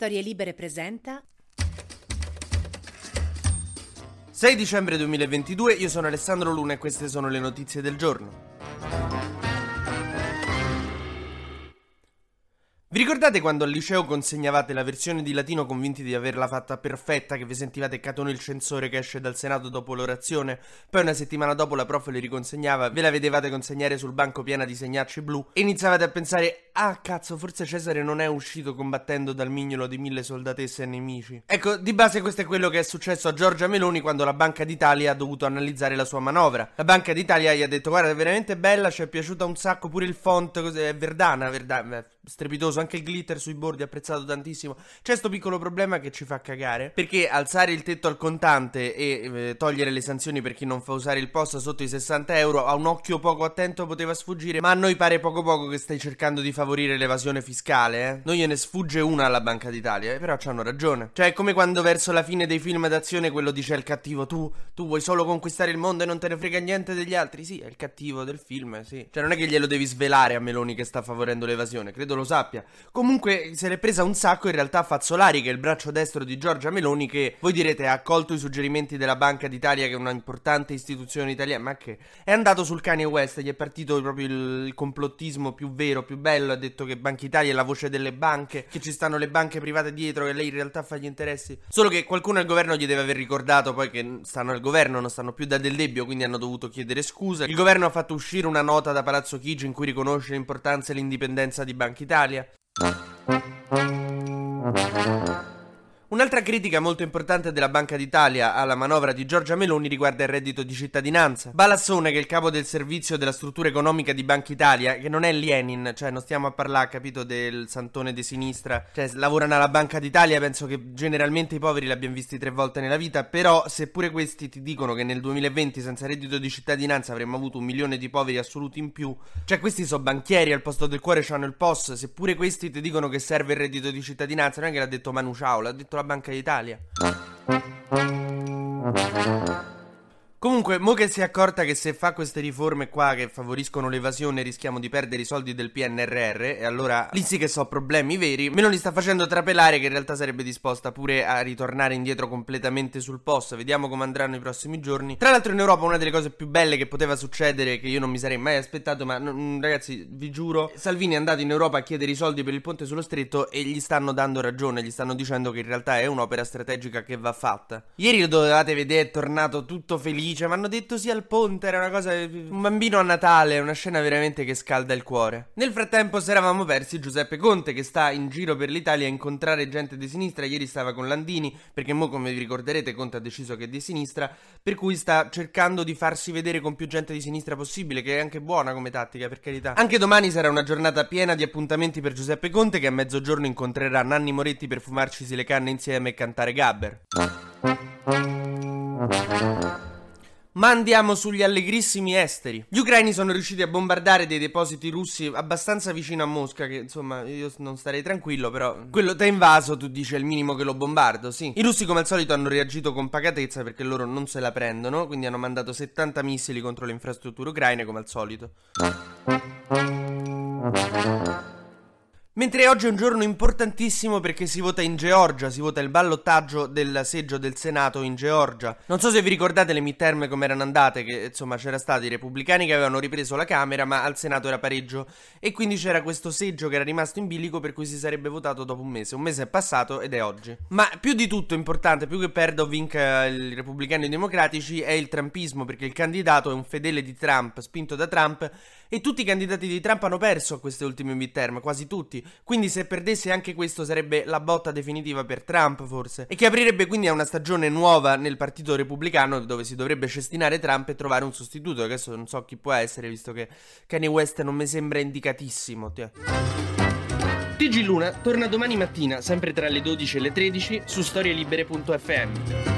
Storie Libere presenta 6 dicembre 2022, io sono Alessandro Luna e queste sono le notizie del giorno. Vi ricordate quando al liceo consegnavate la versione di latino convinti di averla fatta perfetta, che vi sentivate catone il censore che esce dal Senato dopo l'orazione? Poi una settimana dopo la prof le riconsegnava, ve la vedevate consegnare sul banco piena di segnacci blu e iniziavate a pensare Ah cazzo, forse Cesare non è uscito combattendo dal mignolo di mille soldatesse e nemici. Ecco, di base questo è quello che è successo a Giorgia Meloni quando la Banca d'Italia ha dovuto analizzare la sua manovra. La Banca d'Italia gli ha detto guarda è veramente bella, ci è piaciuta un sacco pure il font, cos'è, verdana, verdana, strepitoso, anche il glitter sui bordi apprezzato tantissimo. C'è sto piccolo problema che ci fa cagare, perché alzare il tetto al contante e eh, togliere le sanzioni per chi non fa usare il post sotto i 60 euro a un occhio poco attento poteva sfuggire, ma a noi pare poco poco che stai cercando di favorire l'evasione fiscale, eh. Non gliene sfugge una alla Banca d'Italia, eh, però hanno ragione. Cioè è come quando verso la fine dei film d'azione quello dice al cattivo tu, tu vuoi solo conquistare il mondo e non te ne frega niente degli altri. Sì, è il cattivo del film, sì. Cioè non è che glielo devi svelare a Meloni che sta favorendo l'evasione, credo lo sappia. Comunque se l'è presa un sacco in realtà Fazzolari, che è il braccio destro di Giorgia Meloni, che voi direte ha accolto i suggerimenti della Banca d'Italia, che è una importante istituzione italiana, ma che è andato sul Kanye West, gli è partito proprio il, complottismo più vero, più bello, detto che Banca Italia è la voce delle banche, che ci stanno le banche private dietro, che lei in realtà fa gli interessi. Solo che qualcuno al governo gli deve aver ricordato poi che stanno al governo, non stanno più da Del Debbio, quindi hanno dovuto chiedere scusa. Il governo ha fatto uscire una nota da Palazzo Chigi in cui riconosce l'importanza e l'indipendenza di Banca Italia. Un'altra critica molto importante della Banca d'Italia alla manovra di Giorgia Meloni riguarda il reddito di cittadinanza. Balassone, che è il capo del servizio della struttura economica di Banca Italia, che non è Lenin, cioè non stiamo a parlare, capito, del santone di sinistra, cioè lavorano alla Banca d'Italia, penso che generalmente i poveri li abbiamo visti tre volte nella vita, però seppure questi ti dicono che nel 2020 senza reddito di cittadinanza avremmo avuto un milione di poveri assoluti in più, cioè questi sono banchieri, al posto del cuore hanno il POS, seppure questi ti dicono che serve il reddito di cittadinanza, non è che l'ha detto Manu Ciao, l'ha detto la Banca d'Italia. Comunque, mo che si è accorta che se fa queste riforme qua che favoriscono l'evasione rischiamo di perdere i soldi del PNRR e allora lì sì che so problemi veri, me non li sta facendo trapelare che in realtà sarebbe disposta pure a ritornare indietro completamente sul posto. Vediamo come andranno i prossimi giorni. Tra l'altro in Europa una delle cose più belle che poteva succedere che io non mi sarei mai aspettato, ma n- ragazzi, vi giuro, Salvini è andato in Europa a chiedere i soldi per il ponte sullo stretto e gli stanno dando ragione, gli stanno dicendo che in realtà è un'opera strategica che va fatta. Ieri lo dovevate vedere, è tornato tutto felice felice. Mi hanno detto sì al ponte. Era una cosa. Un bambino a Natale. Una scena veramente che scalda il cuore. Nel frattempo, si eravamo persi Giuseppe Conte, che sta in giro per l'Italia a incontrare gente di sinistra. Ieri stava con Landini. Perché mo, come vi ricorderete, Conte ha deciso che è di sinistra. Per cui sta cercando di farsi vedere con più gente di sinistra possibile. Che è anche buona come tattica, per carità. Anche domani sarà una giornata piena di appuntamenti per Giuseppe Conte. Che a mezzogiorno incontrerà Nanni Moretti per fumarcisi le canne insieme e cantare Gabber. Ma andiamo sugli allegrissimi esteri. Gli ucraini sono riusciti a bombardare dei depositi russi abbastanza vicino a Mosca, che insomma io non starei tranquillo, però quello t'ha invaso, tu dici è il minimo che lo bombardo, sì. I russi come al solito hanno reagito con pacatezza perché loro non se la prendono, quindi hanno mandato 70 missili contro le infrastrutture ucraine come al solito. Mentre oggi è un giorno importantissimo perché si vota in Georgia, si vota il ballottaggio del seggio del Senato in Georgia. Non so se vi ricordate le midterm come erano andate, che insomma c'era stati i repubblicani che avevano ripreso la Camera, ma al Senato era pareggio e quindi c'era questo seggio che era rimasto in bilico per cui si sarebbe votato dopo un mese. Un mese è passato ed è oggi. Ma più di tutto importante, più che perda o vinca i repubblicani e i democratici, è il trumpismo perché il candidato è un fedele di Trump, spinto da Trump e tutti i candidati di Trump hanno perso a queste ultime midterm, quasi tutti. Quindi se perdesse anche questo sarebbe la botta definitiva per Trump, forse. E che aprirebbe quindi a una stagione nuova nel Partito Repubblicano dove si dovrebbe cestinare Trump e trovare un sostituto. Adesso non so chi può essere, visto che Kanye West non mi sembra indicatissimo. TG Luna torna domani mattina, sempre tra le 12 e le 13, su storielibere.fm.